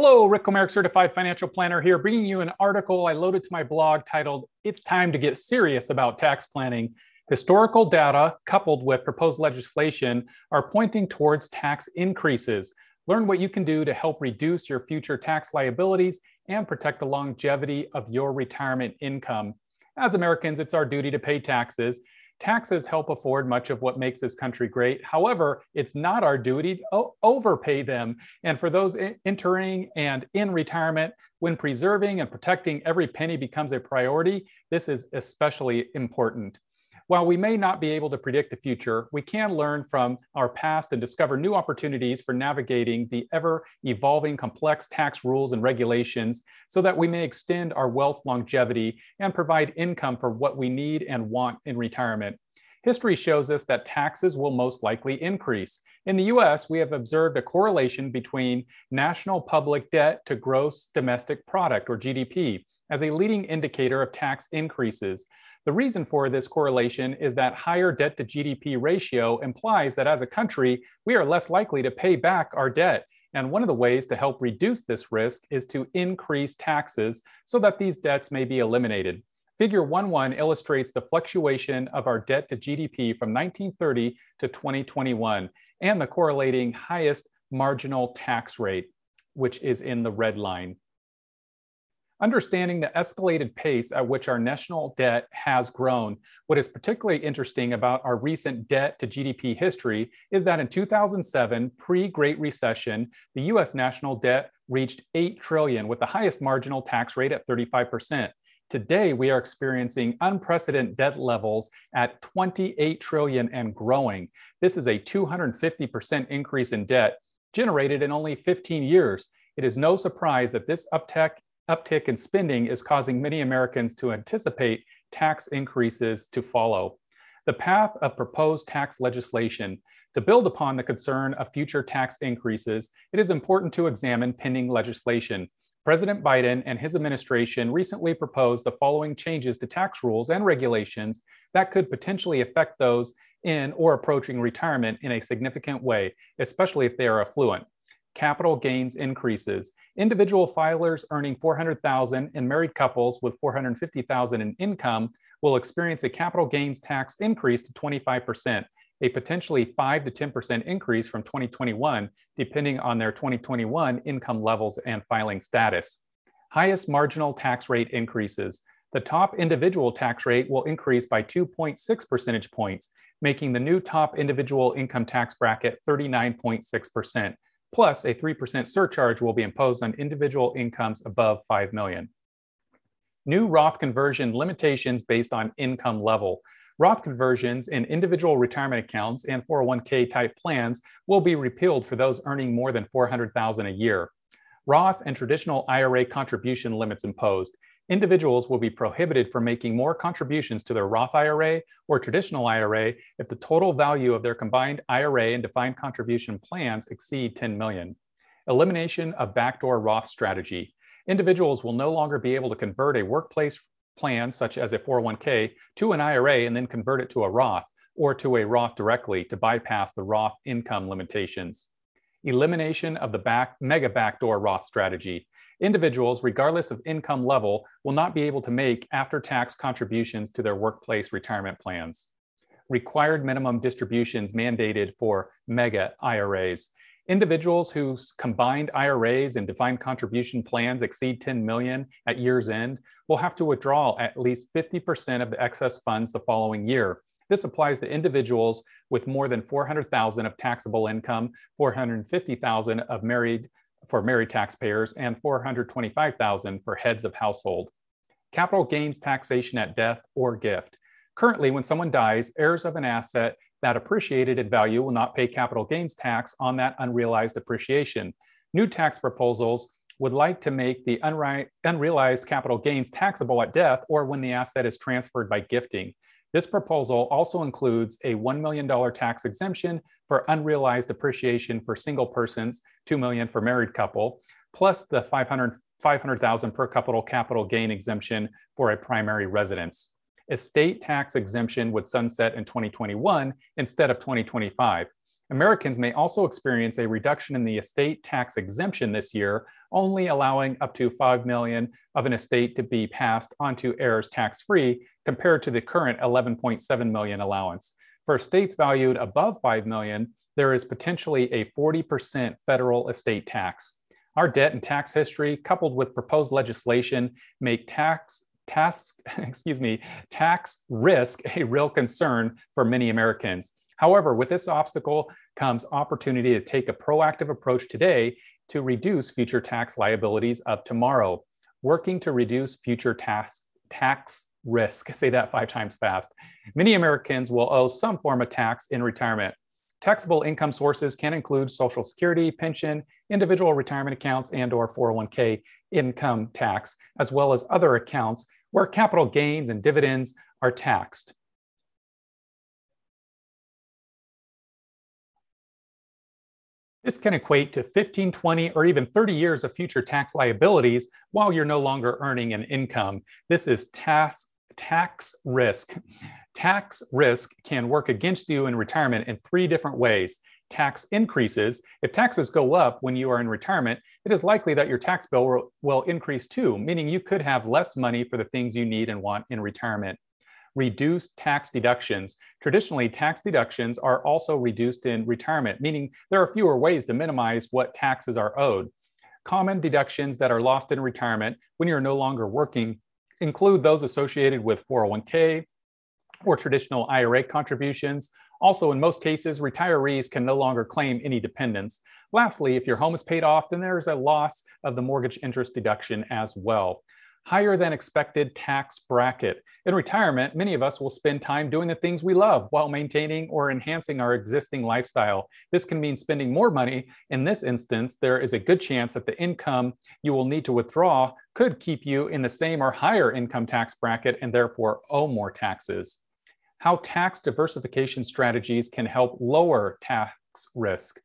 Hello, Rick Comerick, Certified Financial Planner here, bringing you an article I loaded to my blog titled, It's Time to Get Serious About Tax Planning. Historical data coupled with proposed legislation are pointing towards tax increases. Learn what you can do to help reduce your future tax liabilities and protect the longevity of your retirement income. As Americans, it's our duty to pay taxes, Taxes help afford much of what makes this country great. However, it's not our duty to overpay them. And for those entering and in retirement, when preserving and protecting every penny becomes a priority, this is especially important. While we may not be able to predict the future, we can learn from our past and discover new opportunities for navigating the ever evolving complex tax rules and regulations so that we may extend our wealth longevity and provide income for what we need and want in retirement. History shows us that taxes will most likely increase. In the US, we have observed a correlation between national public debt to gross domestic product, or GDP, as a leading indicator of tax increases. The reason for this correlation is that higher debt to GDP ratio implies that as a country, we are less likely to pay back our debt. And one of the ways to help reduce this risk is to increase taxes so that these debts may be eliminated. Figure 1-1 illustrates the fluctuation of our debt to GDP from 1930 to 2021 and the correlating highest marginal tax rate, which is in the red line. Understanding the escalated pace at which our national debt has grown, what is particularly interesting about our recent debt to GDP history is that in 2007, pre-Great Recession, the US national debt reached 8 trillion with the highest marginal tax rate at 35%. Today, we are experiencing unprecedented debt levels at 28 trillion and growing. This is a 250% increase in debt generated in only 15 years. It is no surprise that this uptick uptick in spending is causing many Americans to anticipate tax increases to follow. The path of proposed tax legislation. To build upon the concern of future tax increases, it is important to examine pending legislation. President Biden and his administration recently proposed the following changes to tax rules and regulations that could potentially affect those in or approaching retirement in a significant way, especially if they are affluent capital gains increases. Individual filers earning 400,000 and married couples with 450,000 in income will experience a capital gains tax increase to 25%, a potentially 5 to 10% increase from 2021, depending on their 2021 income levels and filing status. Highest marginal tax rate increases. The top individual tax rate will increase by 2.6 percentage points, making the new top individual income tax bracket 39.6% plus a 3% surcharge will be imposed on individual incomes above 5 million. New Roth conversion limitations based on income level. Roth conversions in individual retirement accounts and 401k type plans will be repealed for those earning more than 400,000 a year. Roth and traditional IRA contribution limits imposed individuals will be prohibited from making more contributions to their Roth IRA or traditional IRA if the total value of their combined IRA and defined contribution plans exceed 10 million. Elimination of backdoor Roth strategy. Individuals will no longer be able to convert a workplace plan such as a 401k to an IRA and then convert it to a Roth or to a Roth directly to bypass the Roth income limitations. Elimination of the back, mega backdoor Roth strategy individuals, regardless of income level, will not be able to make after tax contributions to their workplace retirement plans. Required minimum distributions mandated for mega IRAs. Individuals whose combined IRAs and defined contribution plans exceed 10 million at year's end will have to withdraw at least 50% of the excess funds the following year. This applies to individuals with more than 400,000 of taxable income, 450,000 of married for married taxpayers and 425,000 for heads of household. Capital gains taxation at death or gift. Currently, when someone dies, heirs of an asset that appreciated in value will not pay capital gains tax on that unrealized appreciation. New tax proposals would like to make the unrealized capital gains taxable at death or when the asset is transferred by gifting. This proposal also includes a $1 million tax exemption for unrealized appreciation for single persons, 2 million for married couple, plus the 500 500,000 per couple capital gain exemption for a primary residence. Estate tax exemption would sunset in 2021 instead of 2025. Americans may also experience a reduction in the estate tax exemption this year, only allowing up to 5 million of an estate to be passed onto heirs tax-free compared to the current 11.7 million allowance. For estates valued above 5 million, there is potentially a 40% federal estate tax. Our debt and tax history, coupled with proposed legislation, make tax tax excuse me tax risk a real concern for many Americans. However, with this obstacle comes opportunity to take a proactive approach today to reduce future tax liabilities of tomorrow, working to reduce future tax, tax risk. Say that five times fast. Many Americans will owe some form of tax in retirement. Taxable income sources can include Social Security, pension, individual retirement accounts, and or 401k income tax, as well as other accounts where capital gains and dividends are taxed. This can equate to 15, 20, or even 30 years of future tax liabilities while you're no longer earning an income. This is tax, tax risk. Tax risk can work against you in retirement in three different ways. Tax increases. If taxes go up when you are in retirement, it is likely that your tax bill will increase too, meaning you could have less money for the things you need and want in retirement reduced tax deductions. Traditionally, tax deductions are also reduced in retirement, meaning there are fewer ways to minimize what taxes are owed. Common deductions that are lost in retirement when you're no longer working include those associated with 401k or traditional IRA contributions. Also, in most cases, retirees can no longer claim any dependents. Lastly, if your home is paid off, then there's a loss of the mortgage interest deduction as well higher than expected tax bracket. In retirement, many of us will spend time doing the things we love while maintaining or enhancing our existing lifestyle. This can mean spending more money. In this instance, there is a good chance that the income you will need to withdraw could keep you in the same or higher income tax bracket and therefore owe more taxes. How tax diversification strategies can help lower tax risk.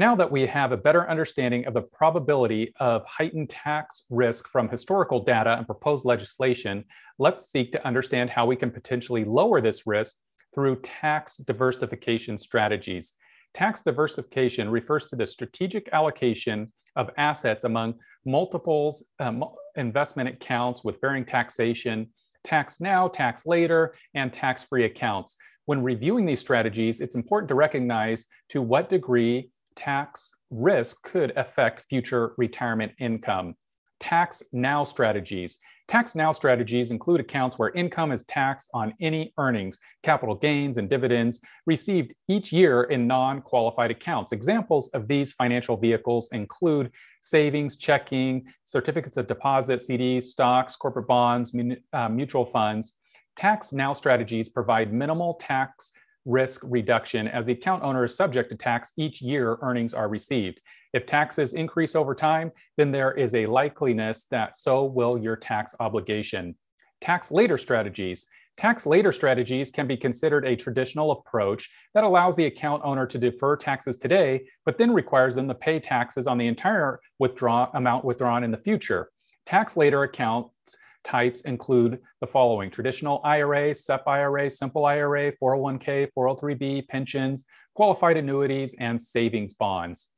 Now that we have a better understanding of the probability of heightened tax risk from historical data and proposed legislation, let's seek to understand how we can potentially lower this risk through tax diversification strategies. Tax diversification refers to the strategic allocation of assets among multiples um, investment accounts with varying taxation, tax now, tax later, and tax-free accounts. When reviewing these strategies, it's important to recognize to what degree tax risk could affect future retirement income. Tax now strategies. Tax now strategies include accounts where income is taxed on any earnings, capital gains, and dividends received each year in non qualified accounts. Examples of these financial vehicles include savings, checking, certificates of deposit, CDs, stocks, corporate bonds, uh, mutual funds. Tax now strategies provide minimal tax risk reduction as the account owner is subject to tax each year earnings are received. If taxes increase over time, then there is a likeliness that so will your tax obligation. Tax later strategies. Tax later strategies can be considered a traditional approach that allows the account owner to defer taxes today, but then requires them to pay taxes on the entire withdraw amount withdrawn in the future. Tax later accounts types include the following traditional IRA, SEP IRA, simple IRA, 401k, 403b, pensions, qualified annuities, and savings bonds.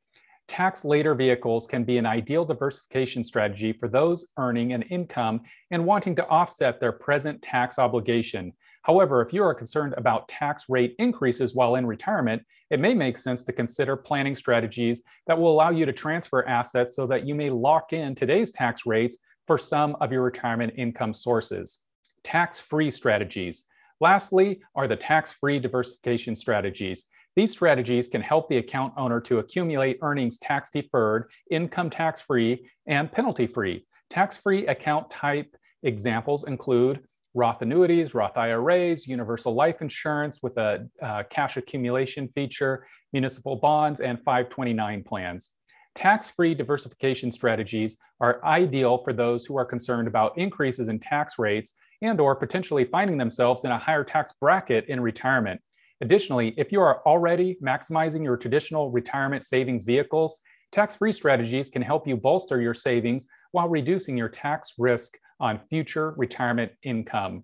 Tax later vehicles can be an ideal diversification strategy for those earning an income and wanting to offset their present tax obligation. However, if you are concerned about tax rate increases while in retirement, it may make sense to consider planning strategies that will allow you to transfer assets so that you may lock in today's tax rates for some of your retirement income sources. Tax-free strategies. Lastly are the tax-free diversification strategies. These strategies can help the account owner to accumulate earnings tax deferred, income tax free, and penalty free. Tax free account type examples include Roth annuities, Roth IRAs, universal life insurance with a uh, cash accumulation feature, municipal bonds, and 529 plans. Tax-free diversification strategies are ideal for those who are concerned about increases in tax rates and or potentially finding themselves in a higher tax bracket in retirement. Additionally, if you are already maximizing your traditional retirement savings vehicles, tax-free strategies can help you bolster your savings while reducing your tax risk on future retirement income.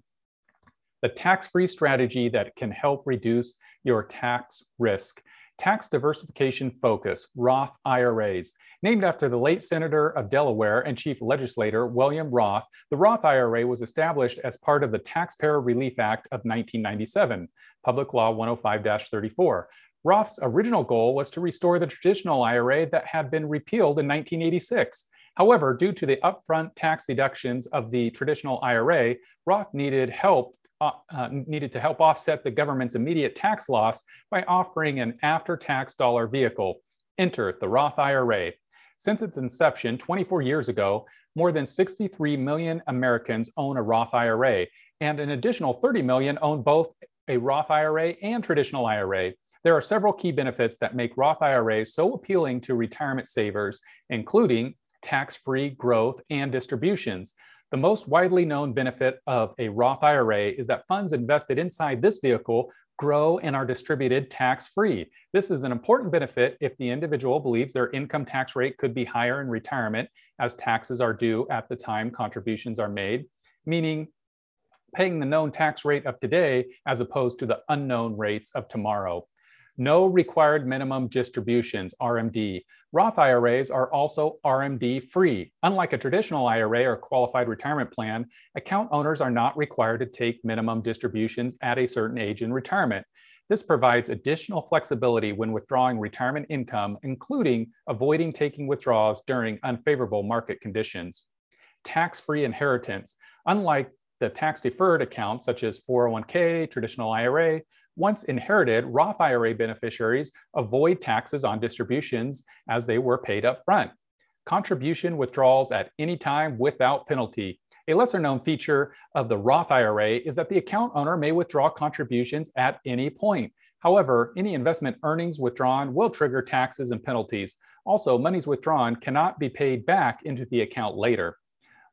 The tax-free strategy that can help reduce your tax risk. Tax diversification focus, Roth IRAs. Named after the late Senator of Delaware and Chief Legislator William Roth, the Roth IRA was established as part of the Taxpayer Relief Act of 1997, Public Law 105 34. Roth's original goal was to restore the traditional IRA that had been repealed in 1986. However, due to the upfront tax deductions of the traditional IRA, Roth needed help uh, uh, needed to help offset the government's immediate tax loss by offering an after-tax dollar vehicle. Enter the Roth IRA. Since its inception 24 years ago, more than 63 million Americans own a Roth IRA, and an additional 30 million own both a Roth IRA and traditional IRA. There are several key benefits that make Roth IRAs so appealing to retirement savers, including tax free growth and distributions. The most widely known benefit of a Roth IRA is that funds invested inside this vehicle grow and are distributed tax free. This is an important benefit if the individual believes their income tax rate could be higher in retirement as taxes are due at the time contributions are made, meaning paying the known tax rate of today as opposed to the unknown rates of tomorrow. No required minimum distributions, RMD. Roth IRAs are also RMD free. Unlike a traditional IRA or qualified retirement plan, account owners are not required to take minimum distributions at a certain age in retirement. This provides additional flexibility when withdrawing retirement income, including avoiding taking withdrawals during unfavorable market conditions. Tax free inheritance. Unlike the tax deferred accounts such as 401k, traditional IRA, once inherited, Roth IRA beneficiaries avoid taxes on distributions as they were paid up front. Contribution withdrawals at any time without penalty. A lesser known feature of the Roth IRA is that the account owner may withdraw contributions at any point. However, any investment earnings withdrawn will trigger taxes and penalties. Also, monies withdrawn cannot be paid back into the account later.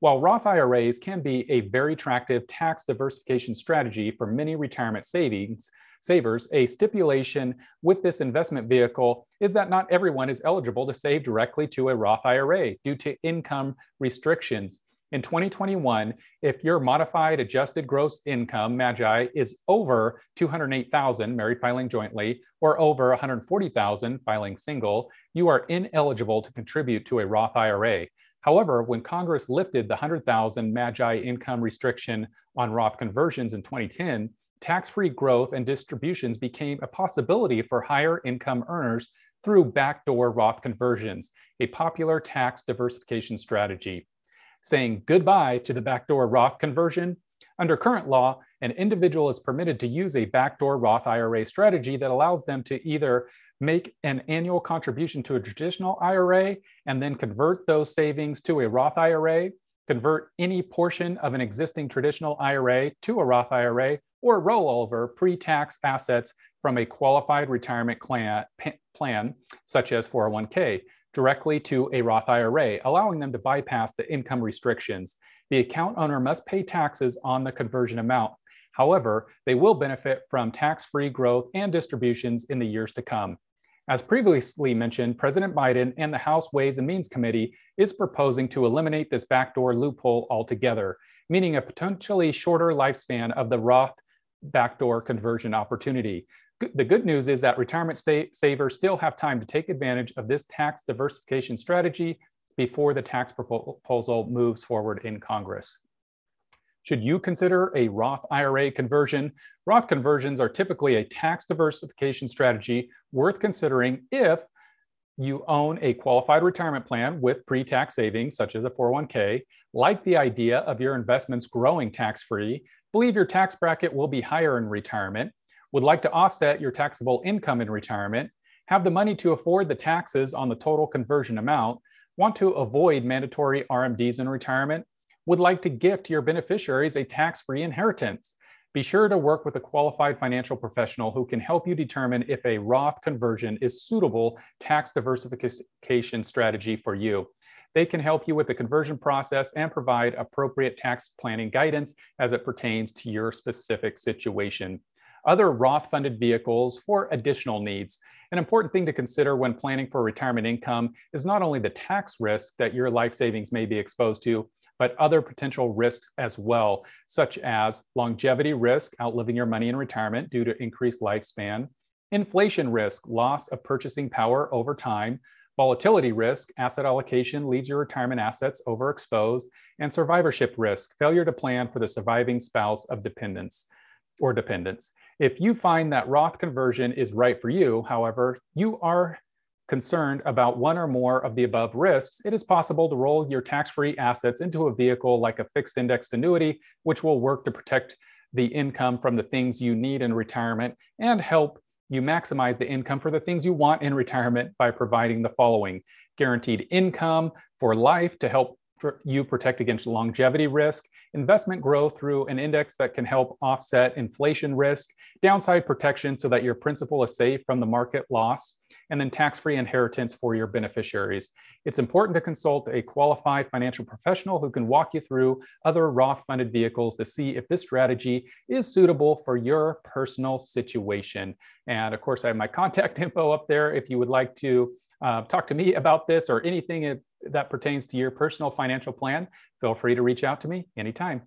While Roth IRAs can be a very attractive tax diversification strategy for many retirement savings, savers, a stipulation with this investment vehicle is that not everyone is eligible to save directly to a Roth IRA due to income restrictions. In 2021, if your modified adjusted gross income, MAGI, is over 208,000 married filing jointly or over 140,000 filing single, you are ineligible to contribute to a Roth IRA. However, when Congress lifted the 100,000 MAGI income restriction on Roth conversions in 2010, tax-free growth and distributions became a possibility for higher income earners through backdoor Roth conversions, a popular tax diversification strategy. Saying goodbye to the backdoor Roth conversion, under current law, an individual is permitted to use a backdoor Roth IRA strategy that allows them to either make an annual contribution to a traditional IRA and then convert those savings to a Roth IRA, convert any portion of an existing traditional IRA to a Roth IRA, or roll over pre-tax assets from a qualified retirement plan, plan, such as 401k, directly to a Roth IRA, allowing them to bypass the income restrictions. The account owner must pay taxes on the conversion amount. However, they will benefit from tax-free growth and distributions in the years to come. As previously mentioned, President Biden and the House Ways and Means Committee is proposing to eliminate this backdoor loophole altogether, meaning a potentially shorter lifespan of the Roth backdoor conversion opportunity. The good news is that retirement savers still have time to take advantage of this tax diversification strategy before the tax proposal moves forward in Congress. Should you consider a Roth IRA conversion? Roth conversions are typically a tax diversification strategy worth considering if you own a qualified retirement plan with pre tax savings, such as a 401k, like the idea of your investments growing tax free, believe your tax bracket will be higher in retirement, would like to offset your taxable income in retirement, have the money to afford the taxes on the total conversion amount, want to avoid mandatory RMDs in retirement, would like to gift your beneficiaries a tax free inheritance. Be sure to work with a qualified financial professional who can help you determine if a Roth conversion is suitable tax diversification strategy for you. They can help you with the conversion process and provide appropriate tax planning guidance as it pertains to your specific situation. Other Roth funded vehicles for additional needs. An important thing to consider when planning for retirement income is not only the tax risk that your life savings may be exposed to, but other potential risks as well, such as longevity risk, outliving your money in retirement due to increased lifespan, inflation risk, loss of purchasing power over time, volatility risk, asset allocation leaves your retirement assets overexposed, and survivorship risk, failure to plan for the surviving spouse of dependents or dependents. If you find that Roth conversion is right for you, however, you are concerned about one or more of the above risks, it is possible to roll your tax free assets into a vehicle like a fixed indexed annuity, which will work to protect the income from the things you need in retirement and help you maximize the income for the things you want in retirement by providing the following guaranteed income for life to help you protect against longevity risk, investment growth through an index that can help offset inflation risk, downside protection so that your principal is safe from the market loss, and then tax free inheritance for your beneficiaries. It's important to consult a qualified financial professional who can walk you through other Roth funded vehicles to see if this strategy is suitable for your personal situation. And of course, I have my contact info up there if you would like to uh, talk to me about this or anything that pertains to your personal financial plan. Feel free to reach out to me anytime.